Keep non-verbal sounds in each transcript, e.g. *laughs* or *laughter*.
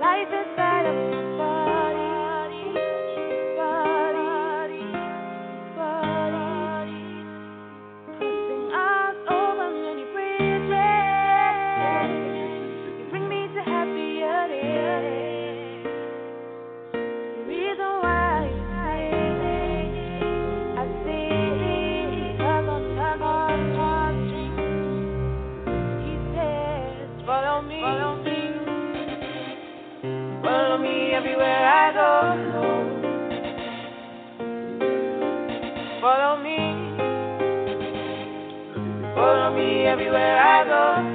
Life inside of my everywhere I go.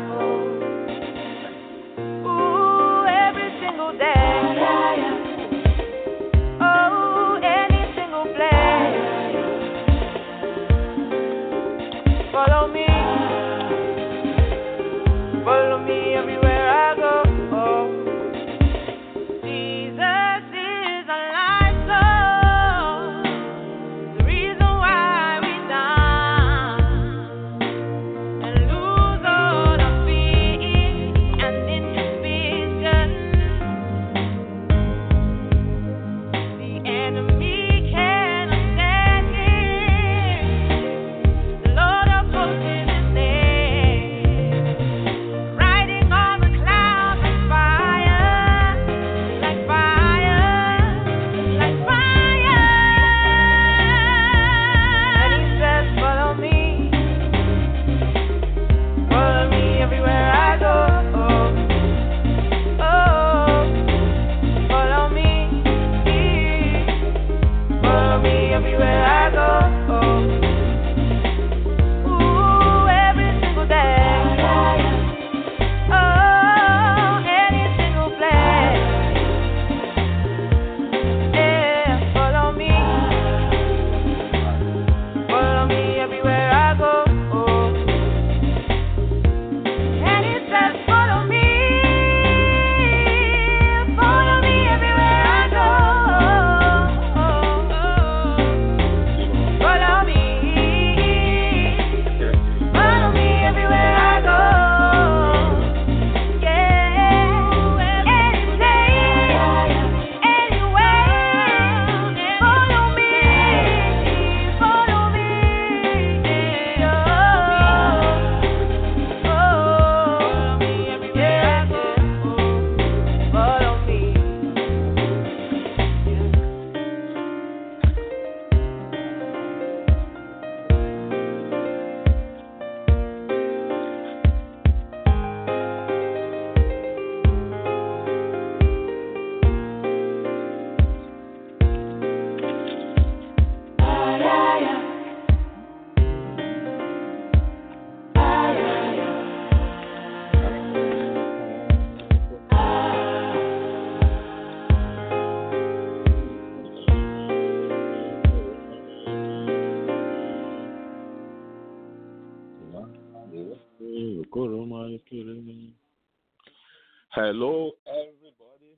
Hello, everybody.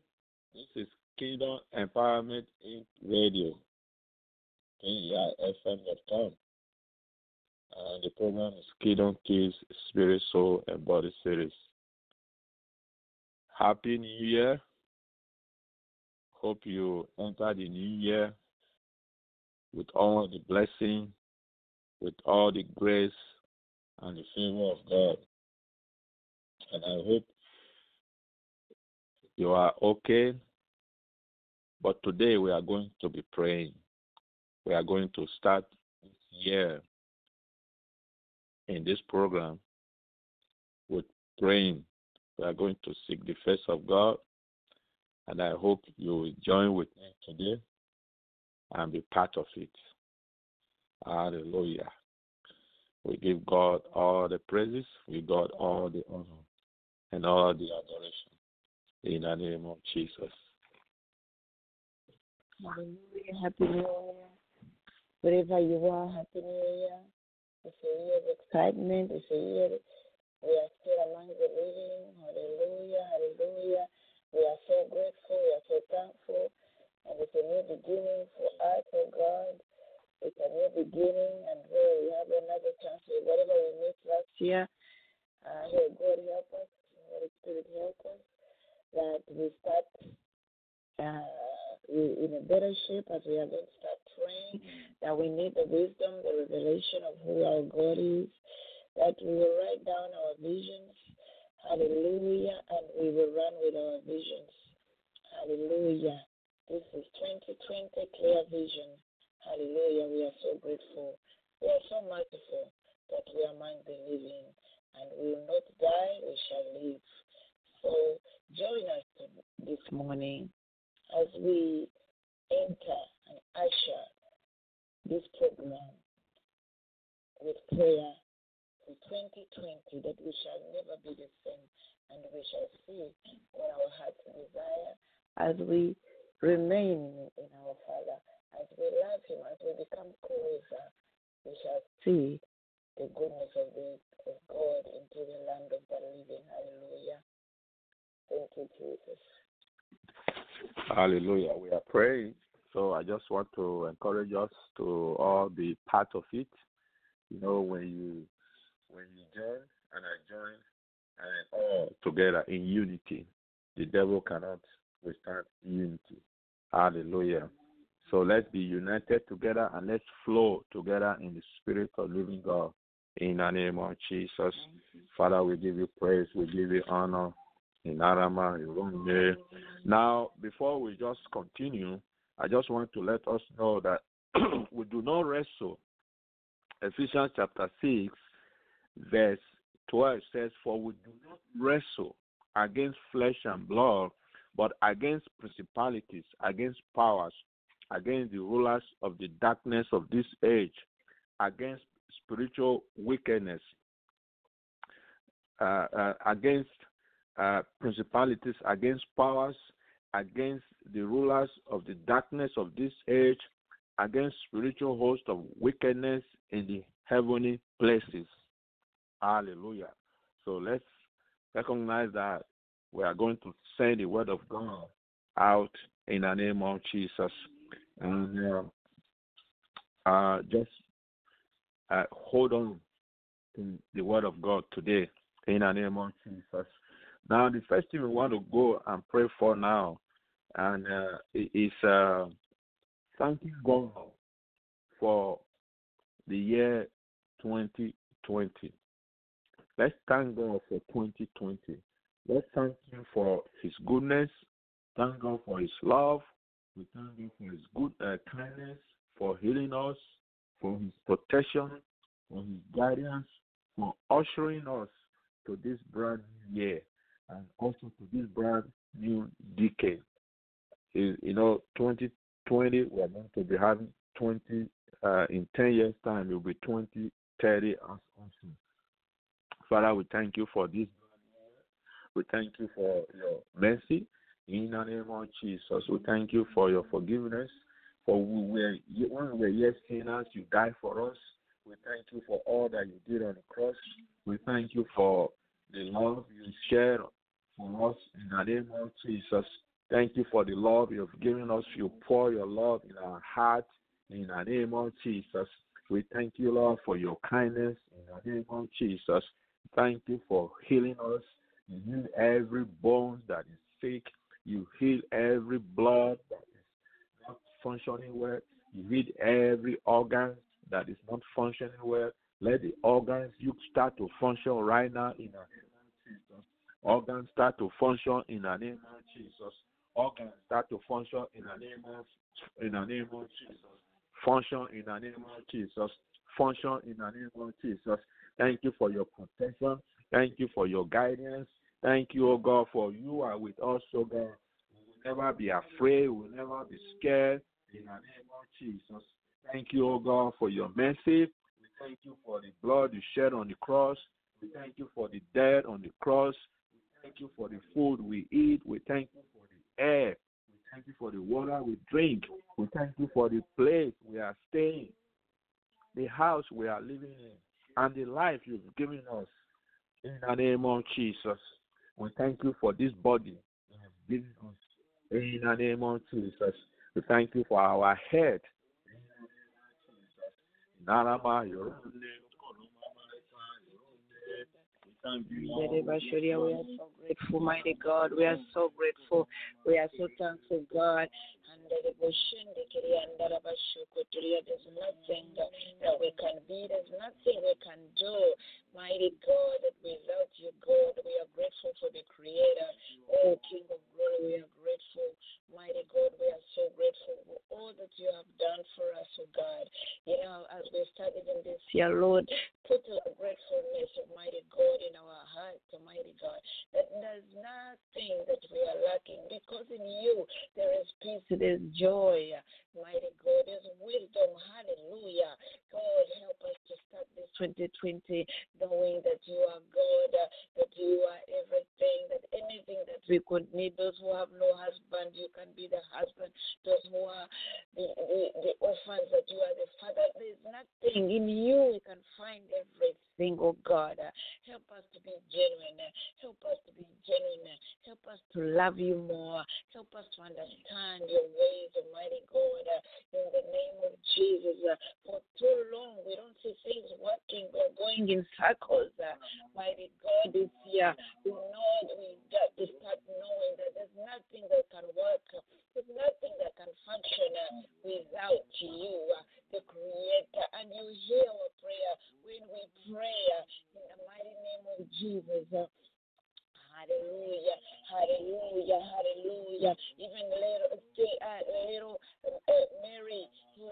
This is Kingdom Empowerment Inc. Radio, KEIFM.com. And the program is Kingdom Keys Spirit, Soul, and Body Series. Happy New Year. Hope you enter the new year with all the blessing, with all the grace and the favor of God. And I hope you are okay. But today we are going to be praying. We are going to start this year in this program with praying. We are going to seek the face of God And I hope you will join with me today and be part of it. Hallelujah. We give God all the praises, we give God all the honor and all the adoration in the name of Jesus. Hallelujah. Happy New Year. Wherever you are, Happy New Year. It's a year of excitement. It's a year we are still among the living. Hallelujah. Hallelujah. We are so grateful. We are so thankful. And it's a new beginning for us, oh God. It's a new beginning, and we have another chance. Whatever we missed last year, uh, here, God help us. Holy Spirit help us. That we start uh, in a better shape as we are going to start praying. That we need the wisdom, the revelation of who our God is. That we will write down our visions. Hallelujah. And we will run with our visions. Hallelujah. This is 2020 clear vision. Hallelujah. We are so grateful. We are so merciful that we are among the living and we will not die, we shall live. So join us this morning as we enter and usher this program with prayer for 2020 that we shall never be the same and we shall see what our hearts desire as we remain in our Father, as we love Him, as we become closer, we shall see the goodness of, the, of God into the land of the living. Hallelujah. Thank you, Jesus. Hallelujah. We are praying. So I just want to encourage us to all be part of it. You know, when you when you join and I join and all together in unity, the devil cannot withstand unity. Hallelujah. So let's be united together and let's flow together in the spirit of living God. In the name of Jesus. Father, we give you praise, we give you honor in Arama, Irunde. Now, before we just continue, I just want to let us know that *clears throat* we do not wrestle. Ephesians chapter 6, verse 12 says, For we do not wrestle against flesh and blood, but against principalities, against powers, against the rulers of the darkness of this age, against spiritual wickedness, uh, uh, against uh, principalities, against powers, against the rulers of the darkness of this age, against spiritual hosts of wickedness in the heavenly places. Hallelujah. So let's recognize that we are going to send the word of God out in the name of Jesus. And uh, uh, just uh, hold on to the word of God today in the name of Jesus. Now, the first thing we want to go and pray for now, and uh, is uh, thanking God for the year 2020. Let's thank God for 2020. Let's thank Him for His goodness. Thank God for His love. We thank God for His good uh, kindness, for healing us, for His protection, for His guidance, for ushering us to this brand new year and also to this brand new decade. You you know, 2020, we are going to be having 20, uh, in 10 years' time, it will be 2030 as also. Father, we thank you for this. We thank you for your mercy. In the name of Jesus, we thank you for your forgiveness. For we were, when we were yet sinners, you died for us. We thank you for all that you did on the cross. We thank you for the love you shared for us in the name of Jesus. Thank you for the love you have given us. You pour your love in our heart in the name of Jesus. We thank you, Lord, for your kindness in the name of Jesus. Thank you for healing us. You heal every bone that is sick. You heal every blood that is not functioning well. You heal every organ that is not functioning well. Let the organs you start to function right now in the name of Jesus. Organs start to function in the name of Jesus. Organs start to function in the name of in the name of Jesus. Function in the name of Jesus. Function in the name of Jesus. Thank you for your protection. Thank you for your guidance. Thank you, oh God, for you are with us, oh God. We will never be afraid. We'll never be scared. In the name of Jesus. Thank you, O God, for your mercy. We thank you for the blood you shed on the cross. We thank you for the death on the cross. Thank you for the food we eat. We thank you for the air. We thank you for the water we drink. We thank you for the place we are staying, the house we are living in, and the life you've given us. In the name of Jesus, we thank you for this body you have given us. In the name of Jesus, we thank you for our head. Your own name. We are so grateful, mighty God. We are so grateful. We are so thankful, God. There's nothing that we can be, there's nothing we can do. Mighty God, that without you, God, we are grateful for the Creator. Oh, King of glory, we are grateful. Mighty God, we are so grateful for all that you have done for us, oh God. You know, as we started in this year, Lord, put a gratefulness, Almighty God, in our hearts, Almighty God, that there's nothing that we are lacking because in you there is peace, there is joy, mighty God, there's wisdom, hallelujah. God, help us to start this 2020 knowing that you are God, uh, that you are everything, that anything that we could need, those who have no husband, you can be the husband, those who are the, the, the orphans, that you are the father. There's nothing in you we can find everything, oh God. Uh, help us to be genuine. Help us to be genuine. Help us to love you more. Help us to understand your ways, Almighty God. In the name of Jesus. For too long, we don't see things in circles. uh, Mighty God, this year, we know that we got to start knowing that there's nothing that can work. There's nothing that can function uh, without you, uh, the Creator. And you hear our prayer when we pray uh, in the mighty name of Jesus. uh, Hallelujah, hallelujah, hallelujah. Even little, uh, little uh, Mary, who,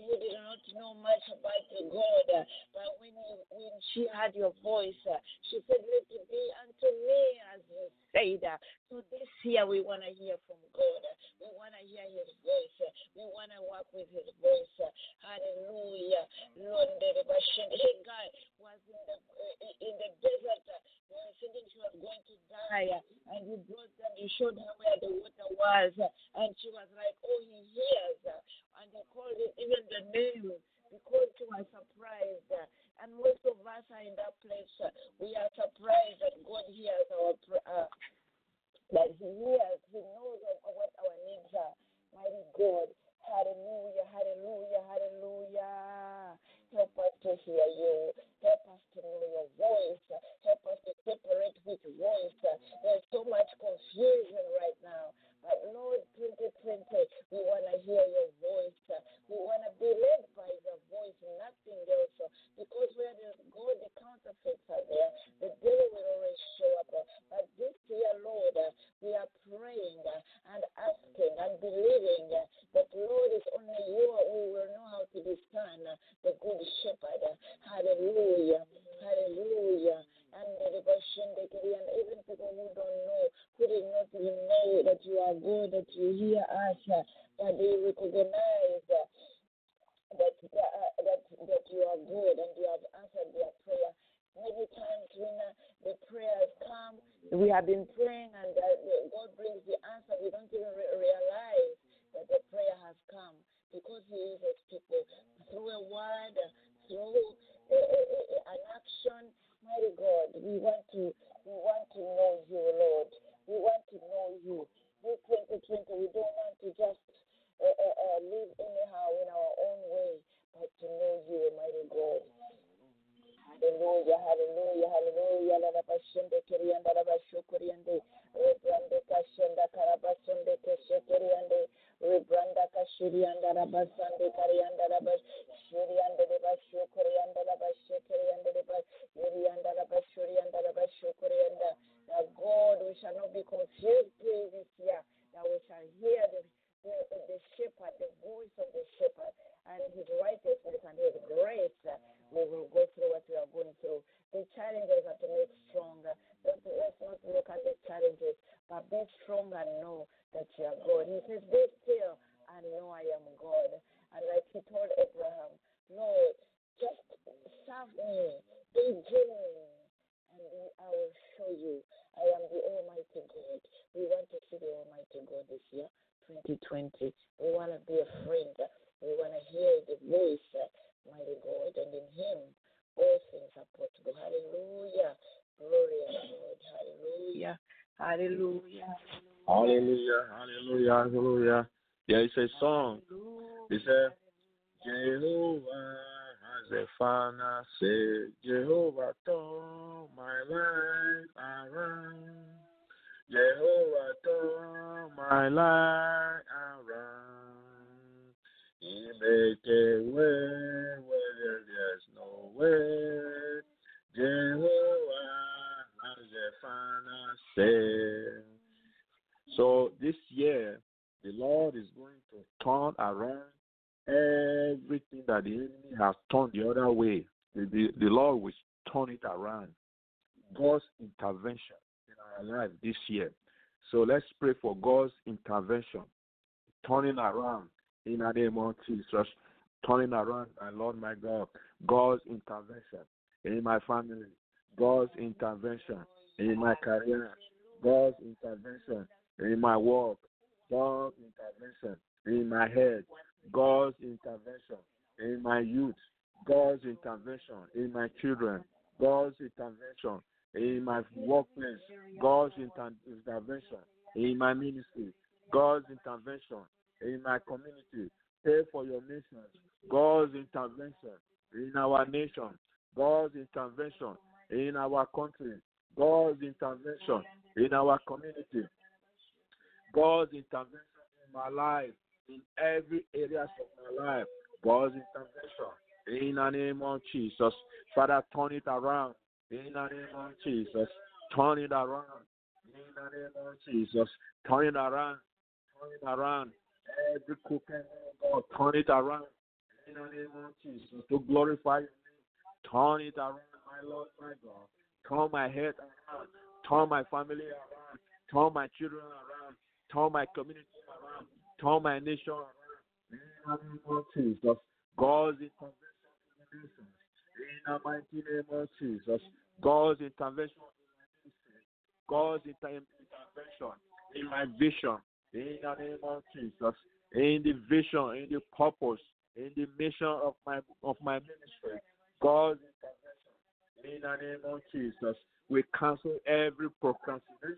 who did not know much about the God, uh, but when you, when she heard your voice, uh, she said, "Let it be unto me as you said." Uh, so this year we want to hear from God. Uh, we want to hear His voice. Uh, we want to walk with His voice. Uh, hallelujah, Lord. The Hagar was in the uh, in the desert. Uh, they were thinking she was going to die, uh, and you brought them, you showed her where the water was, uh, and she was like, Oh, he hears. uh, And they called it even the name because she was surprised. uh, And most of us are in that place. uh, We are surprised that God hears our prayer. Uh, that He hears, He knows of, of what our needs are. Mighty God. Hallelujah, hallelujah, hallelujah. Help us to hear you. Help us to know your voice. Help us to separate which voice. There's so much confusion right now. But Lord, 2020, we want to hear your voice. We want to be led by your voice, nothing else. Because where there's God, the counterfeits are there. The devil will always show up. But this year, Lord, we are praying and asking and believing that, Lord, it's only you who will know how to discern the good shepherd. Hallelujah. Hallelujah. And the devotion they carry, and even people who don't know, who did not even know that that you hear us, uh, that they recognize uh, that, uh, that that you are good and you have answered their prayer. Many times when the prayers come, we have been praying and uh, God brings the answer. We don't even re- realize that the prayer has come because He uses people through a word, through a, a, a, an action. Mighty God, we want to we want to know you, Lord. We want to know you. This 2020, we don't want to just uh, uh, uh, live anyhow in our own way, but to know you, mighty God. Hallelujah, hallelujah, hallelujah. La bashende kirianda la bashukuriande. Rebrande kashenda karabasonde keshekiriande. Rebranda kashirianda la basande karianda la bashuriande de bashukurianda la bashekiriande de bashurianda la bashurianda la bashukurianda. Now God, we shall not be confused this year. Now we shall hear the the, the shepherd, the voice of the shepherd, and his righteousness and his grace, uh, we will go through what we are going through. The challenges are to make stronger. Let's, let's not look at the challenges, but be strong and know that you are God. He says, Be still and know I am God. And like he told Abraham, No, just serve me, be genuine, and then I will show you I am the Almighty God. We want to see the Almighty God this year, 2020. We want to be a friend. We want to hear the voice, uh, mighty God, and in Him all things are possible. Hallelujah. Glory to God. Hallelujah. Hallelujah. Hallelujah, hallelujah, hallelujah. There is a song. It says, Jehovah has a father, say, Jehovah turn my life around. Jehovah turn my life around. He make a way where there's no way. Jehovah has a father, say. So this year, the Lord is going to turn around everything that the enemy has turned the other way. The, the, the Lord will turn it around. God's intervention in our life this year. So let's pray for God's intervention, turning around in the name of Jesus, turning around, my Lord, my God, God's intervention in my family, God's intervention in my career, God's intervention in my work, God's intervention in my head, God's intervention in my youth, God's intervention in my children, God's intervention in my workplace, God's inter- intervention in my ministry, God's intervention in my community. Pray for your nation, God's intervention in our nation, God's intervention in our country, God's intervention in our community, God's intervention in my life, in every area of my life. God's intervention in the name of Jesus. Father, turn it around in the name of Jesus. Turn it around in the name of Jesus. Turn it around. Turn it around. Every crooked God, turn it around in the name of Jesus to glorify your name. Turn it around, my Lord, my God. Turn my head around. Turn my family around. Turn my children around. Turn my community. Turn my nation. In the name of Jesus. God's intervention in the nations. In the mighty name of Jesus. God's intervention in my. God's inter- intervention in my vision. In the name of Jesus. In the vision, in the purpose, in the mission of my of my ministry. God's intervention. In the name of Jesus. We cancel every procrastination,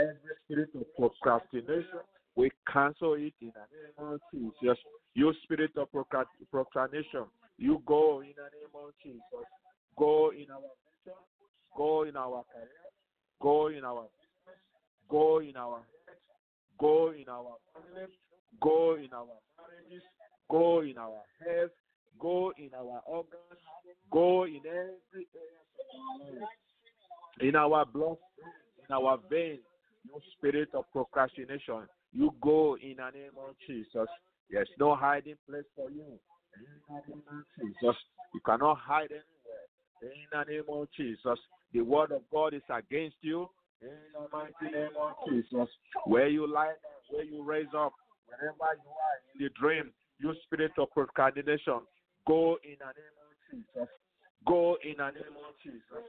every spirit of procrastination. We cancel it in the name of Jesus. You spirit of procrastination, you go in the name of Jesus. Go in our mission, go in our career, go in our business, go in our health, go in our family, go in our marriages, go in our health, go in our organs, go in every area. In our blood, in our veins, you spirit of procrastination, you go in the name of Jesus. There's no hiding place for you. In the name of Jesus. You cannot hide anywhere. In the name of Jesus. The word of God is against you. In the mighty name of Jesus. Where you lie where you raise up, wherever you are in the dream, you spirit of procrastination, go in the name of Jesus. Go in the name of Jesus.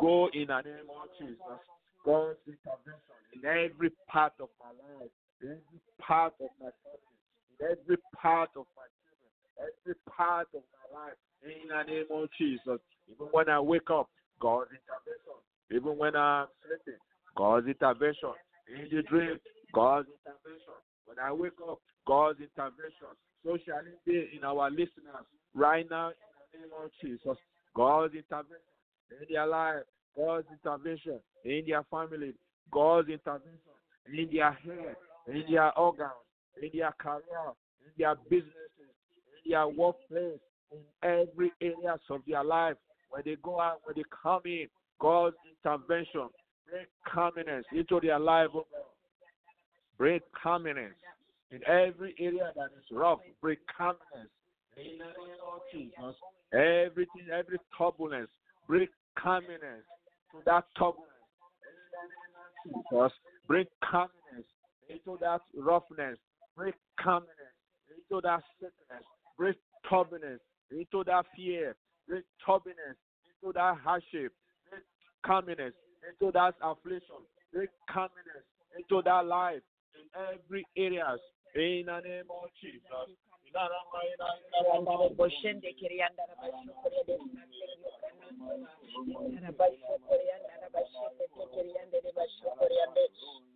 Go in the name of Jesus. God's intervention in every part of my life, every part of my family, every part of my children, every part of my life, in the name of Jesus. Even when I wake up, God's intervention. Even when I'm sleeping, God's intervention. In the dream, God's intervention. When I wake up, God's intervention. So shall it be in our listeners right now in the name of Jesus. God's intervention in their life, God's intervention in their family, God's intervention in their head, in their organs, in their career, in their businesses, in their workplace, in every areas of their life. When they go out, when they come in, God's intervention bring calmness into their life. oh Bring calmness in every area that is rough. Bring calmness in Jesus. Everything, every turbulence, bring calmness to that turbulence. Jesus, Bring calmness into that roughness. Bring calmness into that sickness. Bring turbulence into that fear. Bring turbulence into that hardship. Bring calmness into that affliction. Bring calmness into that life in every areas. In the name of Jesus.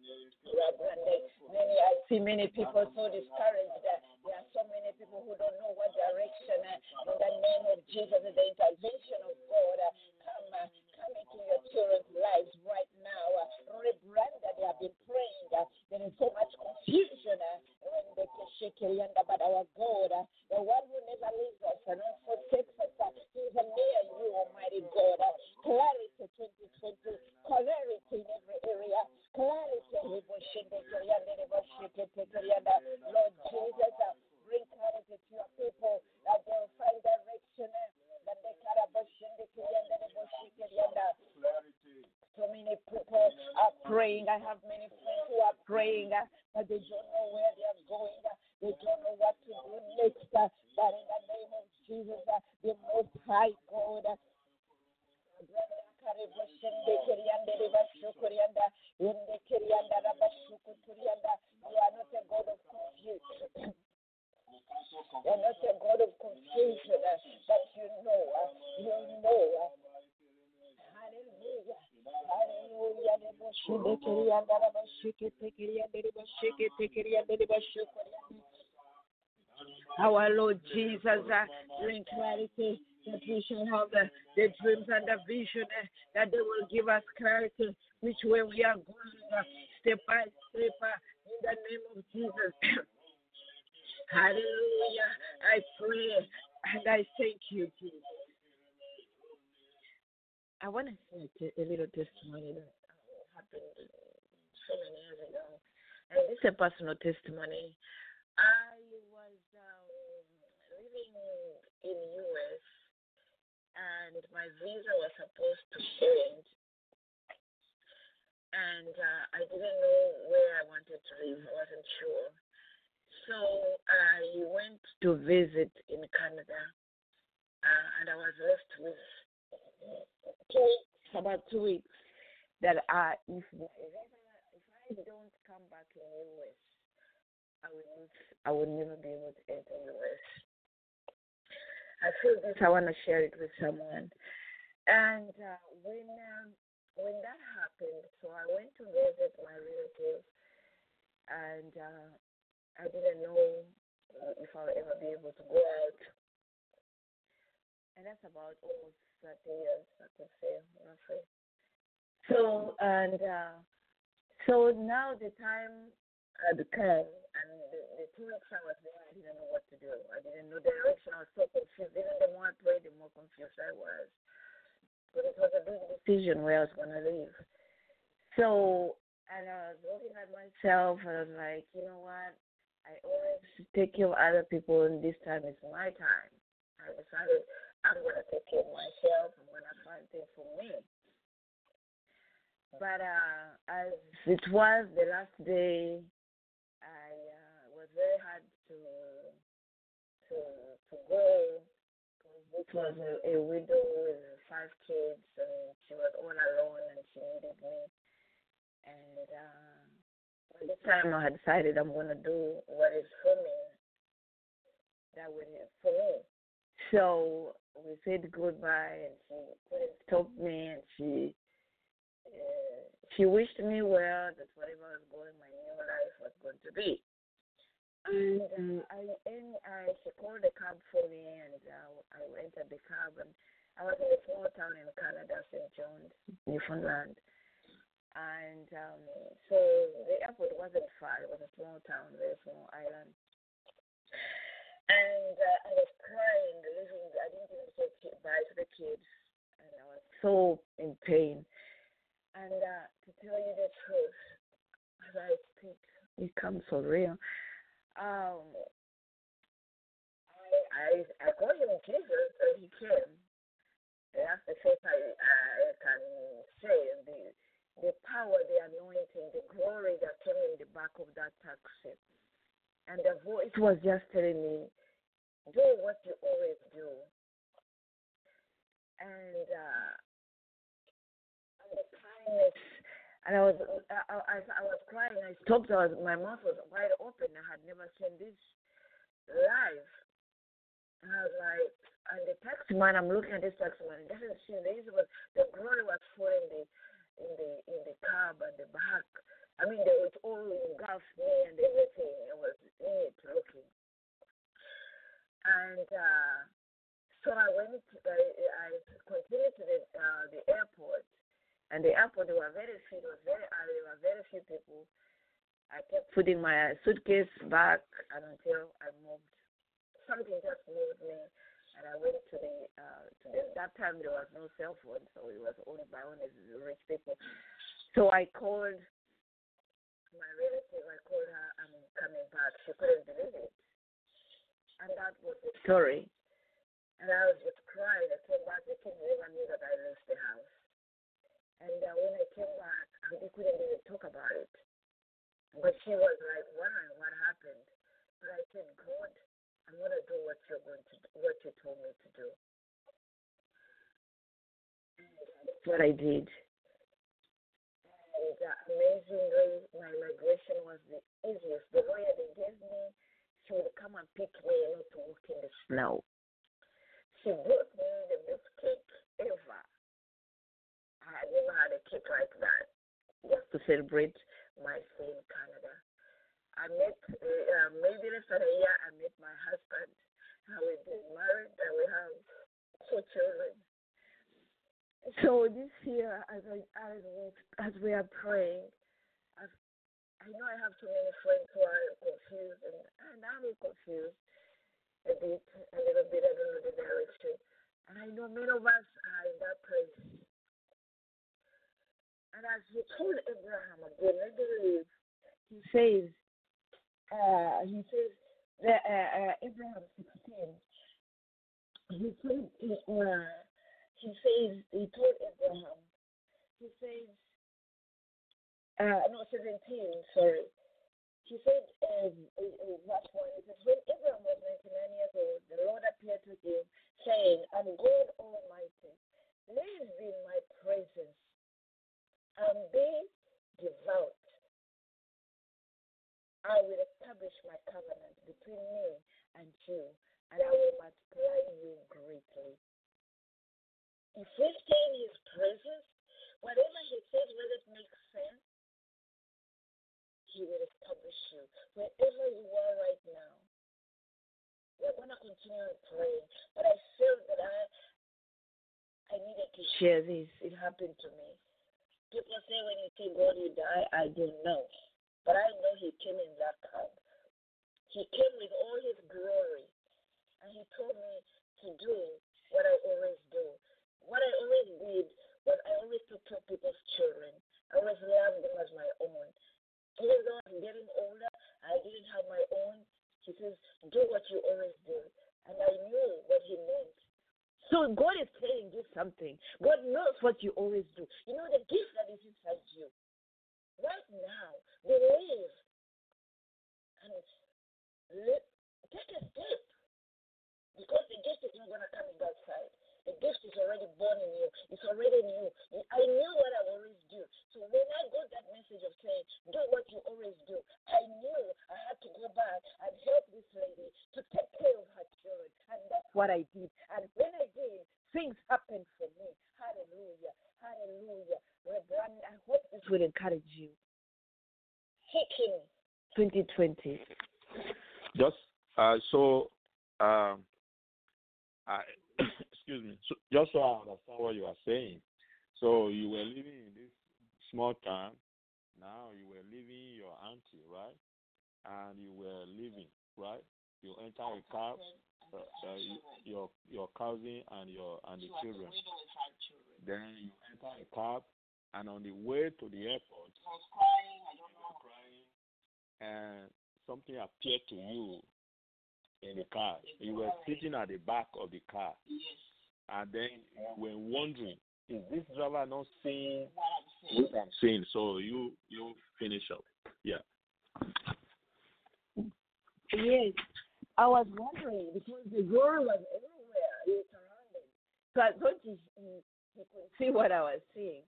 Many, I see many people so discouraged. There are so many people who don't know what direction. uh, In the name of Jesus, the intervention of God, uh, come, into your children's lives right now. Uh, rebrand that they have been praying. Uh, there is so much confusion. Uh, when they can shake but our God, the one who never leaves us and not forsakes us, He is near you, Almighty God. Clarity 2020, clarity in every area, clarity. Lord Jesus, bring clarity to your people that they will find direction. So many people are praying. I have many friends who are praying, but they don't know where they are going. They don't know what to do next. But in the name of Jesus, the Most High God, uh, you are not a God of confusion. You're not a God of confusion, uh, but you know, uh, you know. uh, Hallelujah. Hallelujah. Debo shinde kirianda raba shike tekirianda debo shike tekirianda debo shukurianda. Our Lord Jesus, uh, bring clarity that we shall have the, the dreams and the vision, uh, that they will give us clarity which way we are going, uh, step by step, uh, in the name of Jesus. *coughs* Hallelujah. I pray and I thank you, Jesus. I want to say a, little testimony that uh, happened so many years ago. And this is a personal testimony. I was um, living in the US and my visa was supposed to end. And uh, I didn't know where I wanted to live. I wasn't sure. So I went to visit in Canada, uh, and I was left with two weeks, about two weeks. That I, if if I don't come back in US, I not, I will never be able to enter the US. I feel this. I want to share it with someone. And uh, when um, when that happened, so I went to visit my relatives, and uh, I didn't know uh, if I'll ever be able to go out. And that's about almost 30 years, I could say, roughly. So, and uh, so now the time had come, and the, the two weeks I was there, I didn't know what to do. I didn't know the direction. I was so confused. Even the more I prayed, the more confused I was. But it was a big decision where I was going to live. So, and I was looking at myself, and I was like, you know what? I always take care of other people, and this time is my time. I decided I'm going to take care of myself. I'm going to find things for me. But uh, as it was the last day, I uh, was very hard to to to go. This was a, a widow with five kids, and she was all alone, and she needed me. And uh, by this time, I decided I'm to do what is for me. That would help for me. So we said goodbye, and she couldn't stop me, and she she wished me well that whatever was going, my new life was going to be. And uh, I, and I she called a cab for me, and uh, I entered the cab, and I was in a small town in Canada, St. John's, Newfoundland. And um, so the airport wasn't far; it was a small town, very small island. And uh, I was crying, listening. I didn't even say ki- bye to the kids, and I was so in pain. And uh, to tell you the truth, as I speak, it comes so real. Um, I I I called him Jesus, and he came. And that's the first I I can say. The, the power, the anointing, the glory that came in the back of that taxi. And the voice was just telling me, do what you always do. And, uh, kindness, and I was, I, I, I was crying. I stopped. I was, my mouth was wide open. I had never seen this live. And I was like, and the taxi man, I'm looking at this taxi man. It doesn't seem this was the glory was full in the in the in the cab and the back. I mean, they was all engulfed me and everything. It was neat looking. And uh, so I went. To, I, I continued to the uh, the airport, and the airport there were very few. Was very early. There were very few people. I kept putting my suitcase back and until I moved. Something just moved me and I went to the uh to the, that time there was no cell phone, so it was only by only the rich people. So I called my relative. I called her. I'm coming back. She couldn't believe it, and that was the story. And I was just crying. I came back. They couldn't even knew that I left the house. And uh, when I came back, they couldn't even talk about it. But she was like, wondering what happened. But I said, God, I'm gonna do what you're going to do, what you told me to do. And that's what I did. And uh, amazingly, my migration was the easiest. The lawyer they gave me, she would come and pick me and not to walk in the snow. She brought me the best cake ever. I never had a cake like that. Just to celebrate my stay in Canada. I met, uh, maybe less than a year, I met my husband. And we've been married and we have two children. So this year, as I as we, as we are praying, I know I have too many friends who are confused, and, and I'm confused a bit, a little bit. I don't know the direction, and I know many of us are in that place. And as he told Abraham again, I believe, he says, uh, he says, that, uh, uh, Abraham 16, he said, uh, he says, he told Abraham, he says, uh, no, 17, sorry. He said, um, verse 1, he says, when Abraham was 99 years old, the Lord appeared to him, saying, I'm God Almighty, live in my presence and be devout. I will establish my covenant between me and you, and I will multiply you greatly. If we stay in his presence, whatever he says, whether it makes sense, he will establish you. Wherever you are right now, we're going to continue praying. But I feel that I, I needed to share this. It happened to me. People say when you say God, you die. I don't know. But I know He came in that cab. He came with all His glory. And He told me to do what I always do. What I always did was I always of people's children. I always loved them as my own. Even though I'm getting older, I didn't have my own. He says, do what you always do. And I knew what He meant. So God is telling you something. God knows what you always do. You know the gift that is inside you. Right now, believe and let, take a step. Because the gift is not going to come in that side. The gift is already born in you. It's already in you. I knew what I always do. So when I got that message of saying, do what you always do, I knew I had to go back and help this lady to take care of her children. And that's what I did. And when I did, things happened for me. Hallelujah. Hallelujah. Reverend, I hope this will encourage you. Seek Him 2020. Just uh, so, um, I, excuse me. So, just so I understand what you are saying. So you were living in this small town. Now you were leaving your auntie, right? And you were leaving, right? You enter a car. Uh, uh, your your cousin and your and the children. Then you enter a cab, and on the way to the airport, crying, and something appeared to you in the car. You were sitting at the back of the car, and then you were wondering, is this driver not seeing which I'm saying. So you you finish up. Yeah. Yes, I was wondering because the glory was everywhere. It was surrounded. So I thought he, he, he could see what I was seeing.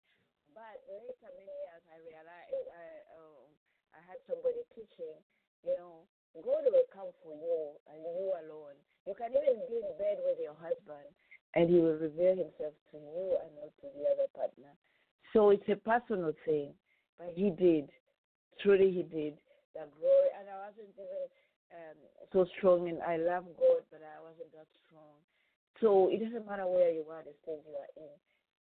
But later, many years, I realized I, um, I had somebody teaching, you know, God will come for you and you alone. You can even be in bed with your husband and he will reveal himself to you and not to the other partner. So it's a personal thing. But he did. Truly, he did. The glory. And I wasn't even um, so strong and I love God, but I wasn't that strong. So it doesn't matter where you are, the stage you are in.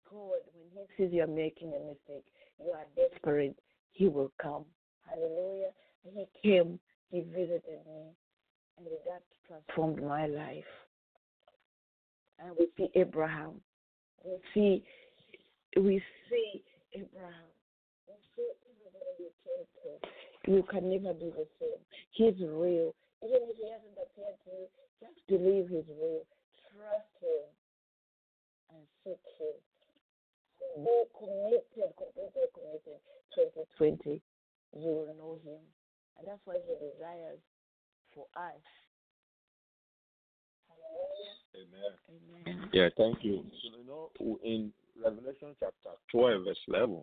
God, when He sees you're making a mistake, you are desperate, He will come. Hallelujah. He came, He visited me, and that transformed my life. And we see Abraham. We see, we see Abraham. We see you can never be the same. He's real. Even if he hasn't appeared to you, just believe he's real. Trust him and seek him. Be committed, completely committed. 2020, you will know him. And that's what he desires for us. Amen. Amen. Yeah, thank you. So, you know, in Revelation chapter 12, verse 11,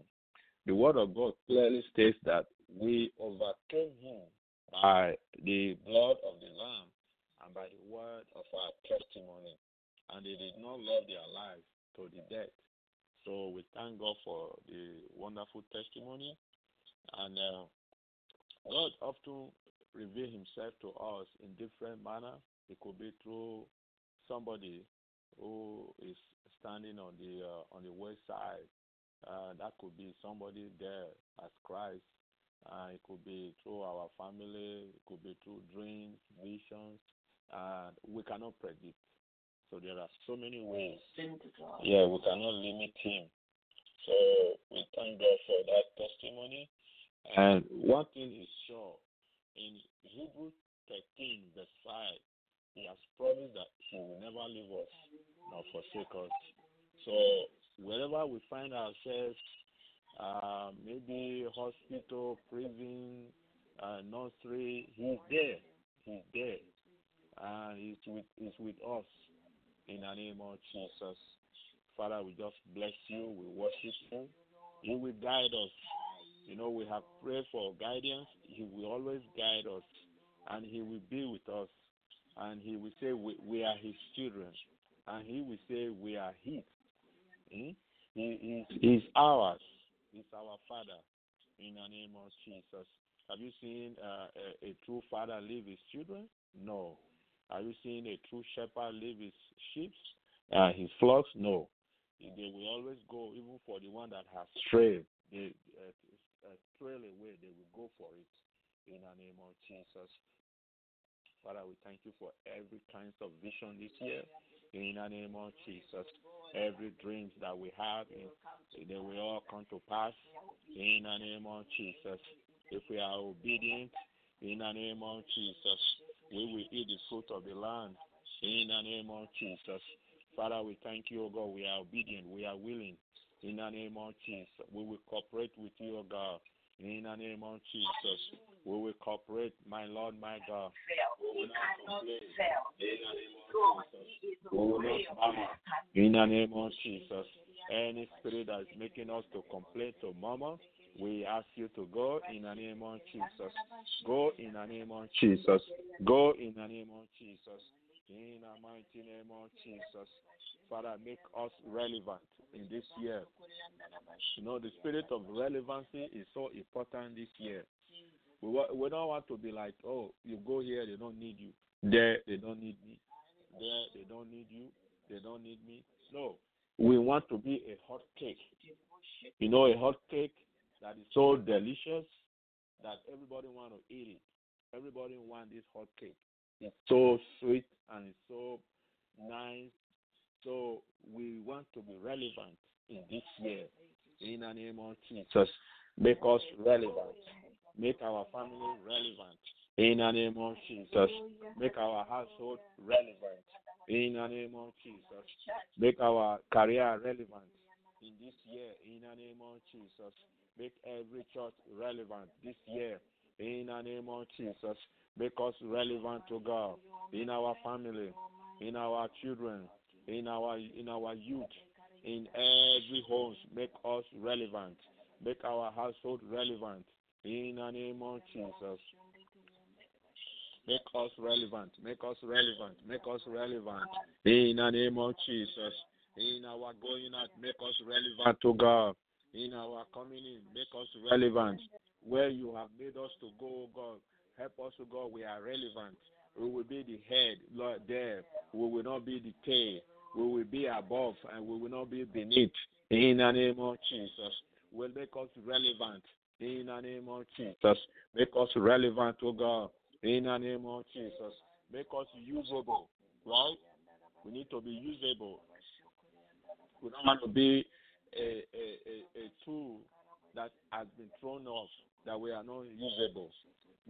the word of God clearly states that we overcame him by the blood of the Lamb and by the word of our testimony. And they did not love their lives to the death. So we thank God for the wonderful testimony. And uh, God often reveal himself to us in different manner. It could be through somebody who is standing on the uh, on the west side. Uh, that could be somebody there as Christ. Uh, it could be through our family. It could be through dreams, visions. And we cannot predict. So there are so many ways. Yeah, we cannot limit him. So we thank God for that testimony. And one thing is sure, in Hebrews 13, verse 5, he has promised that he will never leave us nor forsake us. So wherever we find ourselves, uh, maybe hospital, prison, uh, nursery, he's there. He's there. And he's with, he's with us in the name of Jesus. Father, we just bless you. We worship you. He will guide us. You know, we have prayed for guidance. He will always guide us. And he will be with us. And he will say, We, we are his children. And he will say, We are his. Hmm? He is he's ours. He's our father. In the name of Jesus. Have you seen uh, a, a true father leave his children? No. Are you seeing a true shepherd leave his sheep, uh, his flocks? No. They will always go, even for the one that has strayed, they uh, uh, trail away, they will go for it. In the name of Jesus. Father, we thank you for every kind of vision this year. In the name of Jesus. Every dreams that we have, eh, they will all come to pass. In the name of Jesus. If we are obedient, in the name of Jesus, we will eat the fruit of the land. In the name of Jesus. Father, we thank you, O God. We are obedient. We are willing. In the name of Jesus. We will cooperate with you, O God. In the name of Jesus. We will cooperate, my Lord, my God. In the name of Jesus. Any spirit that is making us to complain, to murmur, we ask you to go in the name of Jesus. Go in the name of Jesus. Go in the name of Jesus. In the mighty name of Jesus. Father, make us relevant in this year. You know, the spirit of relevancy is so important this year. We, we don't want to be like, oh, you go here, they don't need you. There, they don't need me. There, they don't need you. They don't need me. No. We want to be a hot cake. You know, a hot cake that is so delicious that everybody want to eat it. Everybody want this hot cake. It's so sweet and it's so nice. So we want to be relevant in this year. In the name of Jesus, make us relevant. Make our family relevant. In the name of Jesus, make our household relevant. In the name of Jesus, make our career relevant. in this year in the name of Jesus. Make every church relevant this year in the name of Jesus. Make us relevant to God in our family, in our children, in our in our youth, in every home. Make us relevant. Make our household relevant in the name of Jesus. Make us relevant. Make us relevant. Make us relevant in the name of Jesus. In our going out, make us relevant to God. In our coming in, make us relevant. Where you have made us to go, oh God, help us oh to go. We are relevant. We will be the head, Lord, there. We will not be the tail. We will be above and we will not be beneath. In the name of Jesus. Will make us relevant. In the name of Jesus. Make us relevant to God. In the name of Jesus. Make us usable. Right? We need to be usable. We don't want to be a, a, a, a tool that has been thrown off, that we are not usable.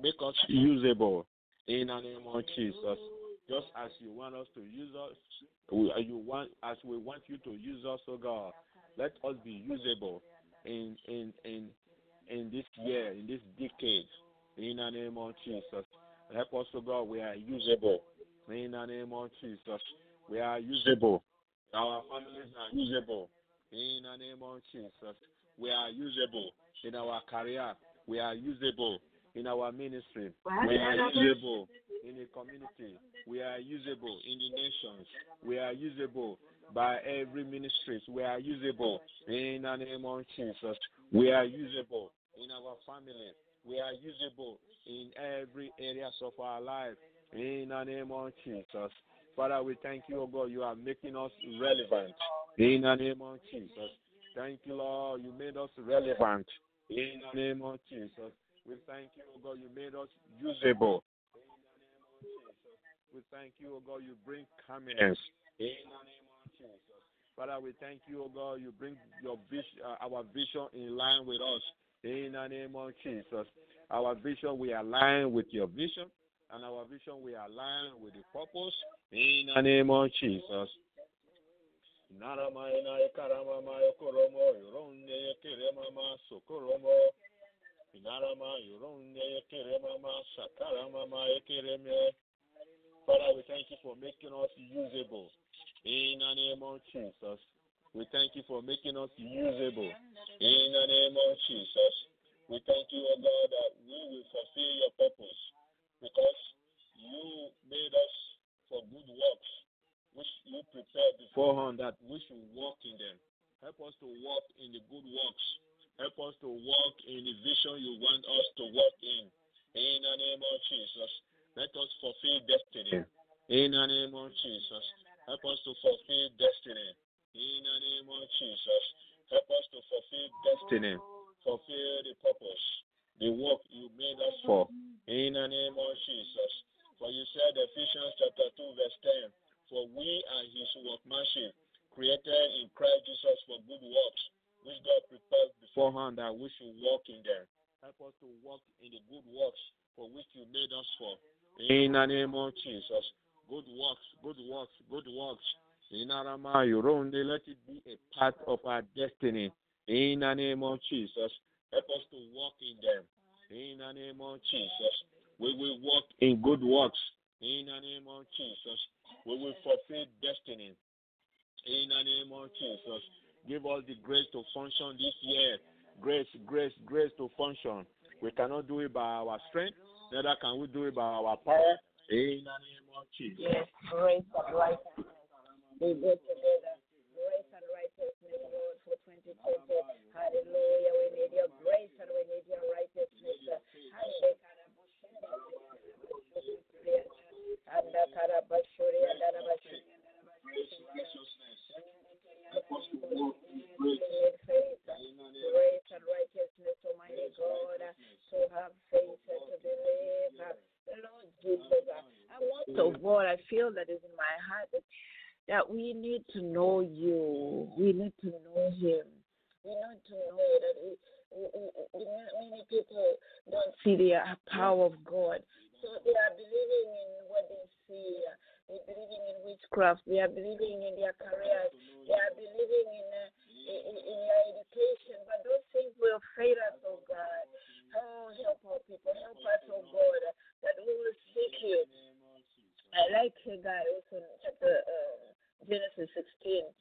Make us usable in the name of Jesus. Just as you want us to use us, uh, you want as we want you to use us, oh God. Let us be usable in in in in this year, in this decade, in the name of Jesus. Help us, oh God. We are usable in the name of Jesus. We are usable. Our families are usable in the name of Jesus. We are usable in our career. We are usable in our ministry. We are usable in the community. We are usable in the nations. We are usable by every ministry. We are usable in the name of Jesus. We are usable in our family. We are usable in every areas of our life in the name of Jesus. Father, we thank you, oh God. You are making us relevant in the name of Jesus. Thank you, Lord. You made us relevant in the name of Jesus. We thank you, oh God. You made us usable in the name of Jesus. We thank you, oh God. You bring calmness in the name of Jesus. Father, we thank you, oh God. You bring your vision, uh, our vision in line with us in the name of Jesus. Our vision, we align with your vision, and our vision, we align with the purpose in the name of Jesus. Naramaina Karamama Yokoromo, Yoronde Kiremama Sokoromo, Father, we thank you for making us usable in the name of Jesus. We thank you for making us usable in the name of Jesus. We thank you, O God, that we will fulfill your purpose because you made us for good works which you prepared beforehand that we should walk in them. Help us to walk in the good works. Help us to walk in the vision you want us to walk in. In the name of Jesus. Let us fulfill destiny. In the name of Jesus. Help us to fulfill destiny. In the name of Jesus. Help us to fulfill destiny. Fulfill the purpose. The work you made us for. In the name of Jesus. For you said Ephesians chapter 2, verse 10. For we are his workmanship, created in Christ Jesus for good works, which God prepared beforehand that we should walk in them. Help us to walk in the good works for which you made us for. In the name of Jesus. Good works, good works, good works. In Arama, Yoronde, let it be a part of our destiny. In the name of Jesus. Help us to walk in them. In the name of Jesus. We will walk in good works. In the name of Jesus. We will fulfill destiny. In the name of Jesus. Give us the grace to function this year. Grace, grace, grace to function. We cannot do it by our strength, neither can we do it by our power. In the name of Jesus. Yes, grace and righteousness. They go together. Grace and righteousness, Lord, for 2020. Hallelujah. We need your grace and we need your righteousness. Grace believing in what they 2016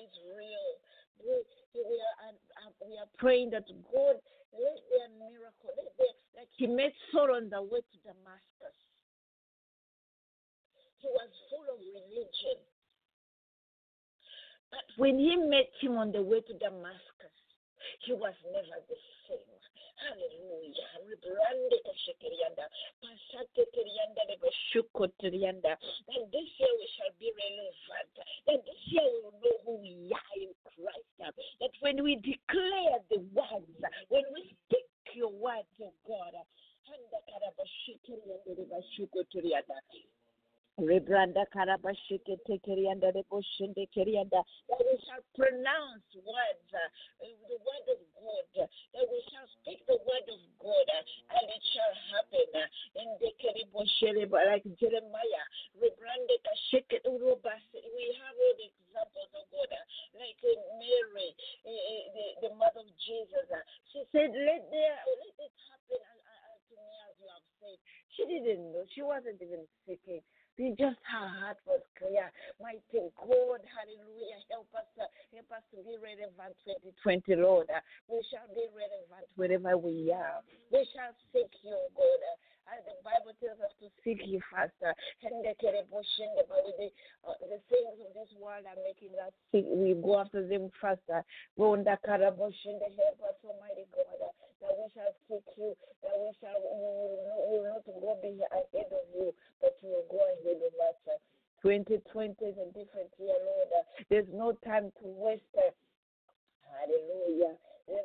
is real. We, we, are, we are praying that God, let their miracle, let like He met Saul on the way to Damascus. He was full of religion. But when he met him on the way to Damascus, he was never the same. Hallelujah. Rebrande kashikirianda. Pasate kirianda lebo shuko kirianda. That this year we shall be relevant. That this year we will know who we are in Christ. That when we declare the words, when we speak your words, of God, shuko kirianda. Rebranda. That we shall pronounce words, uh, the word of God. That we shall speak the word of God, uh, and it shall happen. uh, In the keriboshere, like Jeremiah. Rebrande kashike urobase. We have all the examples of God, uh, like Mary, uh, uh, the, the mother of Jesus. uh, She said, "Let there, let it happen uh, to me as you have said." She didn't know. She wasn't even seeking. Be just her heart was clear. Mighty God, hallelujah. Help us, uh, help us to be relevant 2020, Lord. Uh, we shall be relevant wherever we are. We shall seek you, God. Uh, as the Bible tells us to seek you first. Uh, the the, uh, the things of this world are making us seek. We go after them first. Uh, Ronda karaboshende, help us, Almighty God. Uh, that we shall seek you, that we shall we will, we will not go be ahead of you, but you will go ahead of us. Uh, 2020 is a different year, Lord. Uh, there's no time to waste. Hallelujah. The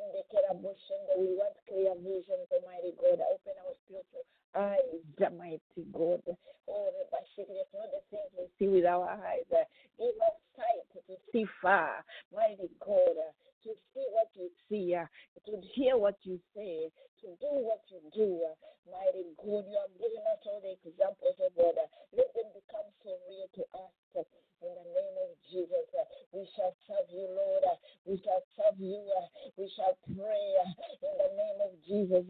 we want clear vision, Almighty God. Open our spiritual eyes, Almighty God. Oh, Bashik, it's not the things we see with our eyes. Give us sight to see far, mighty God. To see what you see, to hear what you say, to do what you do. Mighty God, you have given us all the examples of God. Let them become so real to us. In the name of Jesus, we shall serve you, Lord. We shall serve you. We shall pray in the name of Jesus.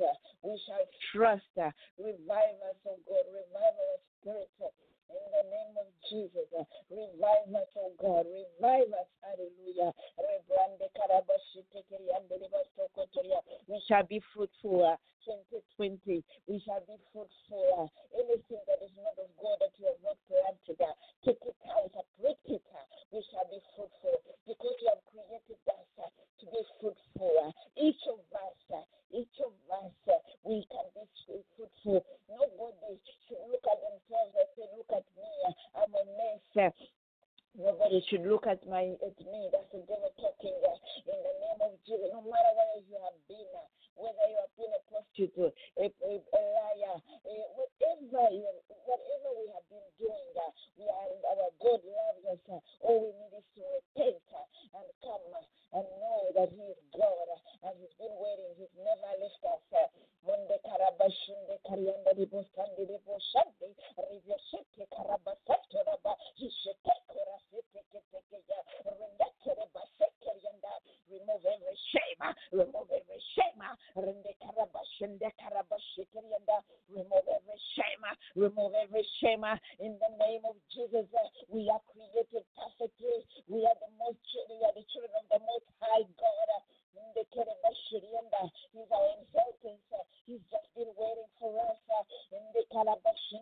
漂亮的心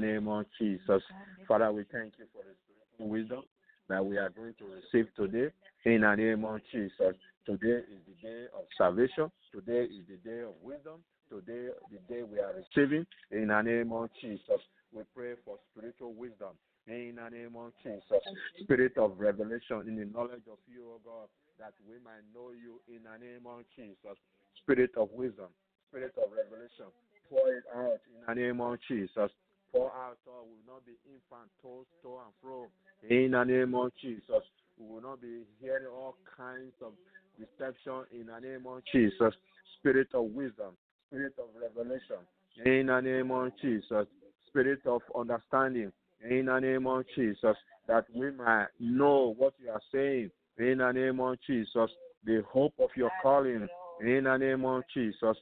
the name of Jesus. Father, we thank you for the spiritual wisdom that we are going to receive today. In the name of Jesus. Today is the day of salvation. Today is the day of wisdom. Today, the day we are receiving. In the name of Jesus. We pray for spiritual wisdom. In the name of Jesus. Spirit of revelation in the knowledge of you, O God, that we might know you in the name of Jesus. Spirit of wisdom. Spirit of revelation. Pour it out in the name of Jesus. Pour out, or we will not be infant, tossed to and fro. In the name of Jesus. We will not be hearing all kinds of deception in the name of Jesus. Spirit of wisdom, spirit of revelation. In the name of Jesus. Spirit of understanding. In the name of Jesus. That we might know what you are saying. In the name of Jesus. The hope of your calling. In the name of Jesus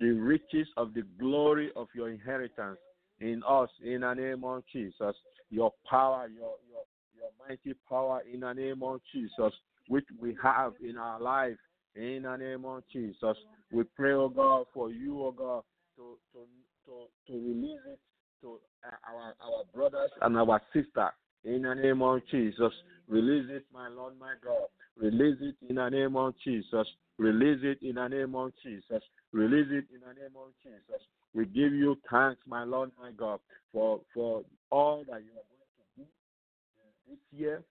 the riches of the glory of your inheritance in us in the name of Jesus. Your power, your your your mighty power in the name of Jesus, which we have in our life in the name of Jesus. We pray, oh God, for you, oh God, to to to, to release it to uh, our our brothers and our sister in the name of Jesus. Release it, my Lord, my God. Release it in the name of Jesus. Release it in the name of Jesus. Release it in the name of Jesus. We give you thanks, my Lord, my God, for for all that you are going to do this year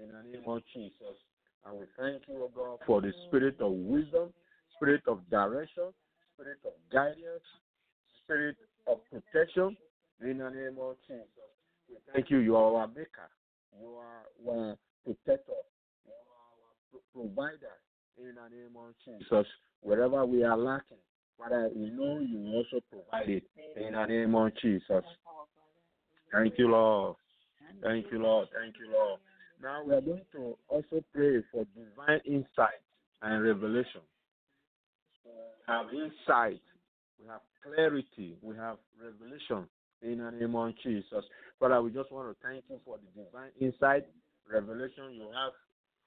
in the name of Jesus. And we thank you, O God, for the spirit of wisdom, spirit of direction, spirit of guidance, spirit of protection in the name of Jesus. We thank you. You are our maker. You are our protector. You are our pro- provider in the name of Jesus. Wherever we are lacking, Father, we know you also provide it in the name of Jesus. Thank you, Lord. Thank you, Lord. Thank you, Lord. Now we are going to also pray for divine insight and revelation. We have insight, we have clarity, we have revelation in the name of Jesus. Father, we just want to thank you for the divine insight, revelation you have,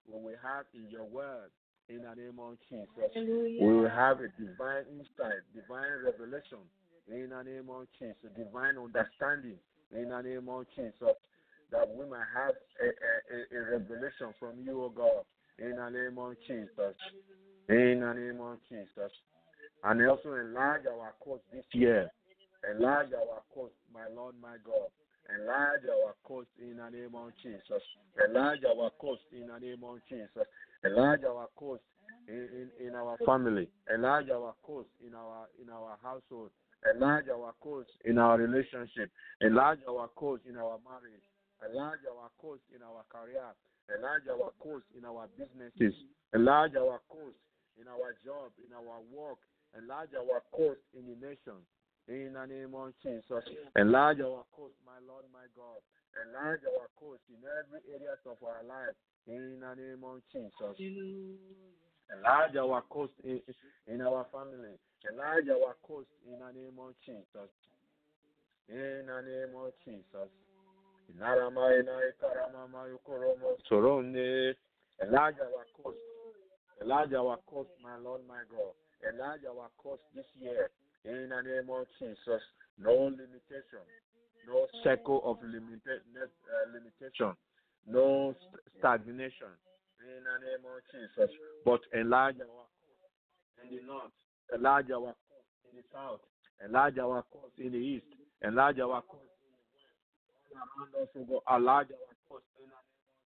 what we have in your word in the name of Jesus. We will have a divine insight, divine revelation in the name of Jesus, divine understanding in the name of Jesus, that we might have a, a, a, a revelation from you, O God, in the name of Jesus. In the name of Jesus. And also enlarge our course this year. Enlarge our course, my Lord, my God. Enlarge our course in the name of Jesus. Enlarge our course in the name of Jesus. Enlarge our course in, in, in our family. Enlarge our course in our in our household. Enlarge our course in our relationship. Enlarge our course in our marriage. Enlarge our course in our career. Enlarge our course in our businesses. Enlarge our course in our job, in our work. Enlarge our course in the nation. In the name of Jesus. Enlarge our course, my Lord, my God. Enlarge our course in every areas of our life. In the name of Jesus. Enlarge our course in, in our family. Enlarge our course in the name of Jesus. In the name of Jesus. Enlarge our course. Enlarge our course, my Lord, my God. Enlarge our course this year. In the name of Jesus. No limitation. No circle of limita- uh, limitation. No st- stagnation. In the name of Jesus. But enlarge our course in the north. Enlarge our course in the south. Enlarge our cause in the east. Enlarge our around us, O God. Enlarge our cause in the name of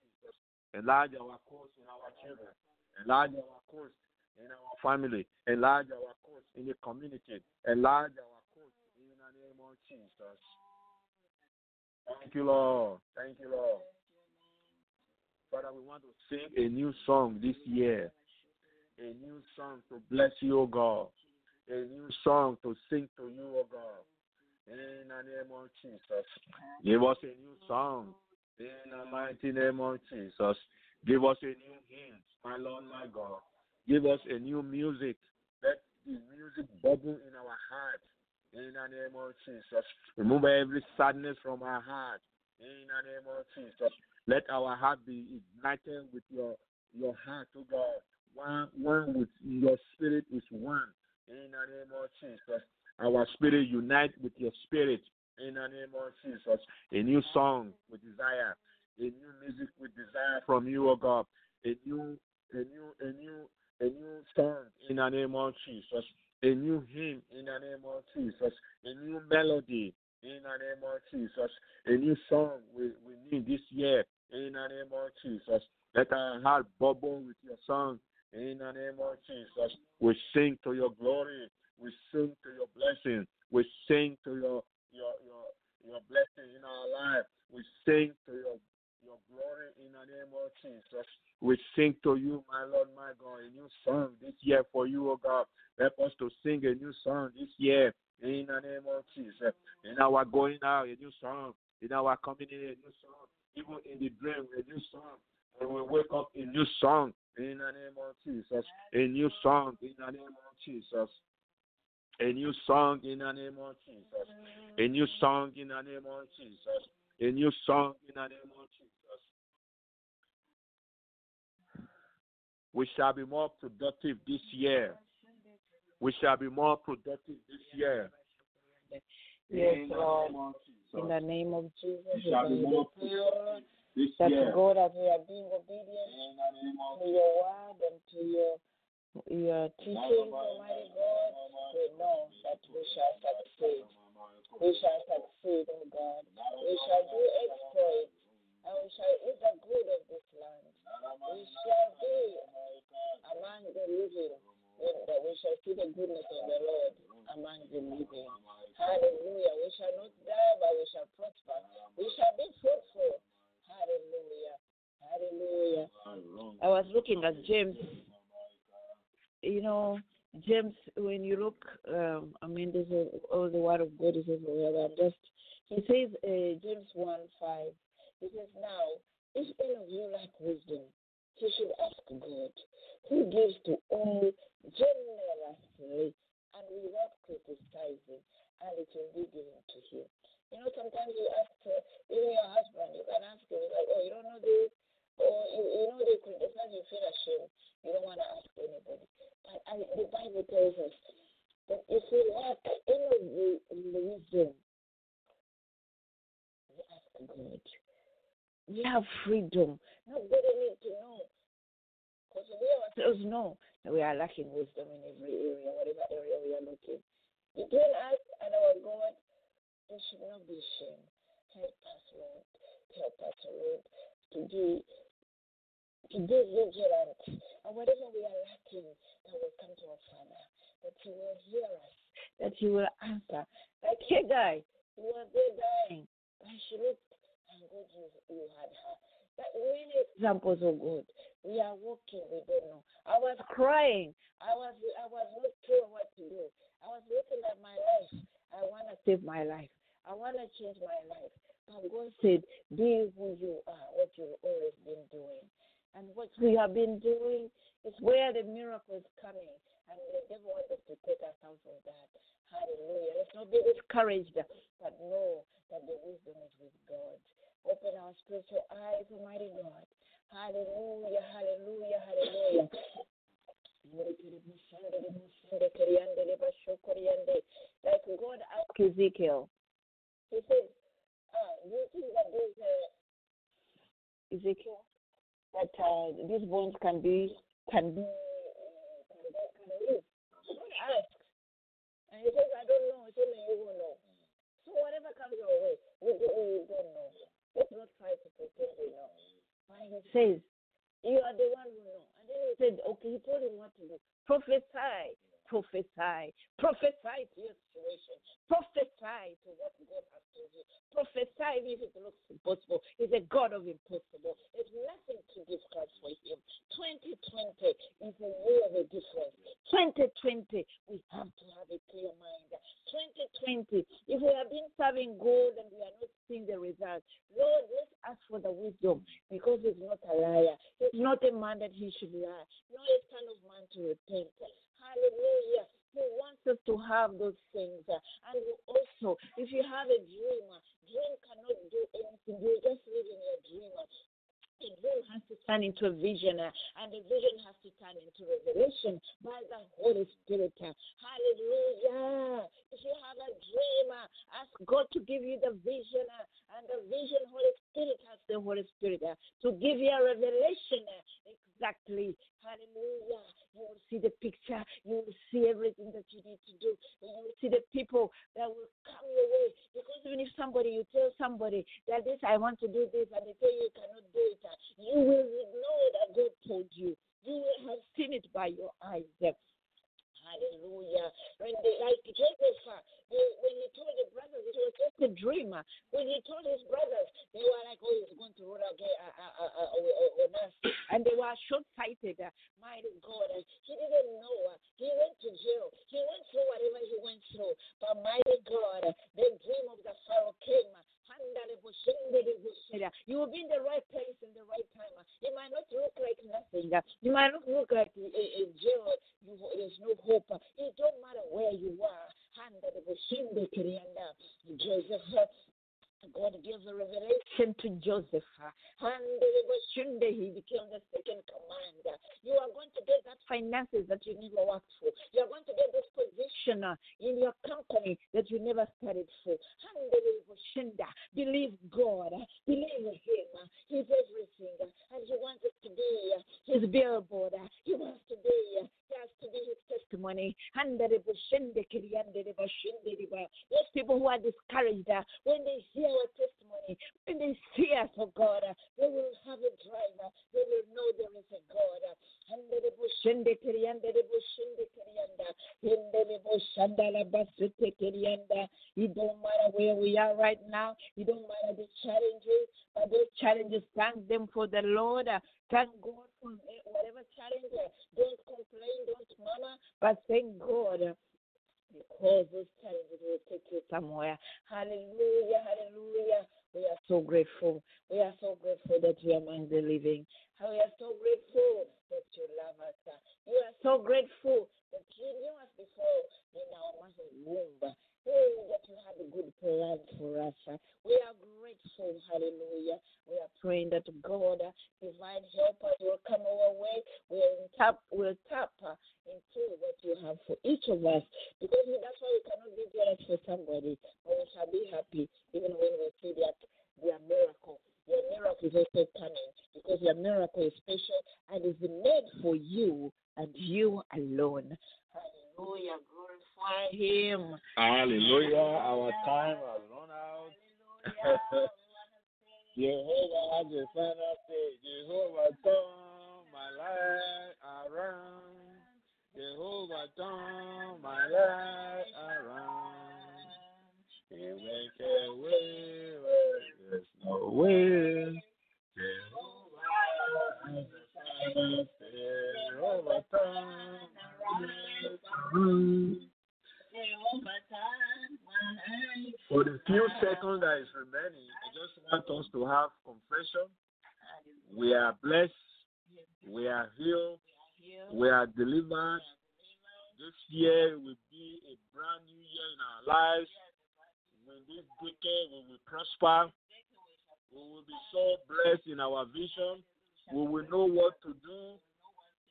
Jesus. Enlarge our cause in our children. Enlarge our cause in our family. Enlarge our cause in the community. Enlarge our cause in the name of Jesus. Thank you, Lord. Thank you, Lord. Father, we want to sing a new song this year. A new song to bless you, O God. A new song to sing to you, O God. In the name of Jesus. Give us a new song. In the mighty name of Jesus. Give us a new hymn, my Lord, my God. Give us a new music. Let the music bubble in our heart. In the name of Jesus. Remove every sadness from our heart. In the name of Jesus. Let our heart be ignited with your your heart, oh God. One one with your spirit is one. In the name of Jesus. Our spirit unite with your spirit. In the name of Jesus. A new song with desire. A new music with desire from you, oh God. A new a new a new a new song in the name of Jesus. A new hymn in the name of Jesus. A new melody in the name of Jesus. A new song we, we need this year in the name of Jesus. Let our heart bubble with your song in the name of Jesus. We sing to your glory. We sing to your blessing. We sing to your your your your blessing in our life. We sing to your glory in the name of Jesus. We sing to you, my Lord, my God, a new song this year for you, oh God. Help us to sing a new song this year in the name of Jesus. In our going out, a new song. In our coming in, a new song. Even in the dream, a new song. When we wake up, a new song in the name of Jesus. A new song in the name of Jesus. A new song in the name of Jesus. A new song in the name of Jesus. A new song in the name of Jesus. We shall be more productive this year. We shall be more productive this year. Yes, In the Lord. name of Jesus. In the name of Jesus, We shall be more productive this That year. God, as we are being obedient In the name of to your word and to your your teachings, Almighty God, we know that we shall succeed. We shall succeed, oh God. We shall do exploits, and we shall eat the good of this land. We shall be among the living, that we shall see the goodness of the Lord among the living. Hallelujah. We shall not die, but we shall prosper. We shall be fruitful. Hallelujah. Hallelujah. I was looking at James. You know, James, when you look, um, I mean, this is all the word of God is everywhere. I'm just, he says, uh, James 1 5, he says, Now, if any of you lack wisdom, you should ask God, who gives to all generously and without criticizing, and it will be given to him. You know, sometimes you ask, uh, even your husband, you can ask him, like, oh, you don't know this, or you, you know, they criticize, you feel ashamed. You don't want to ask anybody. But the Bible tells us that if we lack any of the, wisdom, we ask God. We have freedom. Nobody needs to know. Because we ourselves know that we are lacking wisdom in every area, whatever area we are looking. Between us and our God, there should not be shame. Help us, Lord. Help us, Lord, to be to be vigilant. And whatever we are lacking, that will come to our Father, that He will hear us, that He will answer. Like Hagar, he was there dying, but she looked, God, you, had. But many examples of God. We are walking, don't know. I was crying. I was I was not sure what to do. I was looking at my life. I want to save my life. I want to change my life. But God said, be who you are, what you've always been doing. And what we have been doing is where the miracle is coming. And the devil us to take us out of that. Hallelujah. Let's not be discouraged, but know that the wisdom is with God. Open our spiritual eyes, Almighty God. Hallelujah, hallelujah, hallelujah. Like God asked Ezekiel, He said, uh, do you think that these, uh, Ezekiel, that uh, these bones can be can be can, they- can live? God asked, and he says, I don't know. He him and you will know. So whatever comes your way, we don't know. Let's not try to pretend we know. But he says, you are the one who know. And then he said, okay, he told him what to do. Prophesy, prophesy, prophesy to your situation, prophesy to what God has told you, prophesy if it looks impossible. He's a God of impossible. There's nothing to discuss for him. 2020 is a year of a difference. 2020, we have to have a clear mind. 2020, if we have been serving God and we are not seeing the results, Lord, let's ask for the wisdom because he's not a liar. He's not a man that he should lie. No, a son of man to repent. Hallelujah. He wants us to have those things. And also, if you have a dream, dream cannot do anything. You're just live in your dream. A dream has to turn into a vision, and the vision has to turn into revelation by the Holy Spirit. Hallelujah. If you have a dream, ask God to give you the vision, and the vision, Holy Spirit has the Holy Spirit to give you a revelation. Exactly. Hallelujah. You will see the picture. You will see everything that you need to do. You will see the people that will come your way. Because even if somebody, you tell somebody that this, I want to do this, and they tell you cannot do it, you will know that God told you. You will have seen it by your eyes. Hallelujah. When they, like Joseph, when he told the brothers, it was just a dream. When he told his brothers, they were like, oh, he's going to rule again uh, uh, uh, on us. And they were short sighted. Mighty God. He didn't know. He went to jail. He went through whatever he went through. But mighty God, the dream of the Pharaoh came. You will be in the right place in the right time. It might not look like nothing. You might not look like a, a, jail. You, there's no hope. It don't matter where you are. Joseph, God gives a revelation to Joseph. And he became the second commander. You are going to get that finances that you never worked for. You are going to get this position uh, in your company that you never studied for. Believe God. uh, Believe Him. He's everything. And He wants us to be His billboard. uh, He wants to be. Uh, has to be His testimony. Those people who are discouraged, uh, when they hear our testimony, when they see us, oh God, uh, they will have a drive. uh, They will know there is a God. uh. It don't matter where we are right now. It don't matter the challenges, but those challenges, thank them for the Lord. Thank God for whatever challenge. Don't complain, don't murmur, but thank God. Because those challenges will take you somewhere. Hallelujah, hallelujah. We are so grateful. We are so grateful that we are among the living. We are so grateful that you love us. We are so grateful that you knew us before in our mother's womb. Oh, that you have a good plan for us. We are grateful. Hallelujah. We are praying that God, uh, divine helpers will come our way. We'll tap, we'll tap uh, into what you have for each of us. Because that's why we cannot be jealous for somebody, but we shall be happy even when we see that their miracle. Your miracle is also coming because your miracle is special and is made for you and you alone. Hallelujah. Glorify Him. Hallelujah. Our time has run out. *laughs* Jehovah, the final say, Jehovah, turn my life around. Jehovah, turn my life around. He make a way where there's no way. Jehovah, the final say, Jehovah, turn For the few seconds that is remaining, I just want us to have confession. We are blessed. We are healed. We are delivered. This year will be a brand new year in our lives. When this decade we will prosper. We will be so blessed in our vision. We will know what to do.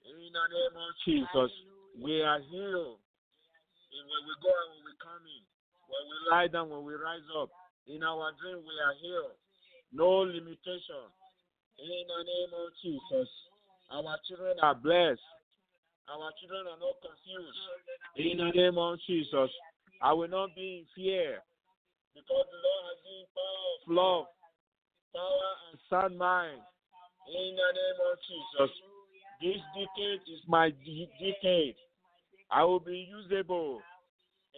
In the name of Jesus, we are healed. When we go and when we come in, when we lie down, when we rise up, in our dream we are healed. No limitation. In the name of Jesus, our children are blessed. Our children are not confused. In the name of Jesus, I will not be in fear because the Lord has given power of love, power and sound mind. In the name of Jesus. This decade is my decade. I will be usable.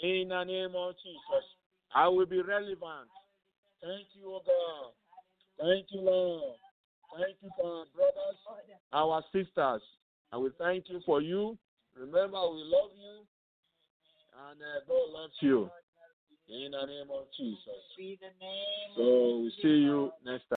In the name of Jesus. I will be relevant. Thank you, O God. Thank you, Lord. Thank you for our brothers, our sisters. And we thank you for you. Remember, we love you. And uh, God loves you. In the name of Jesus. So we see you next time.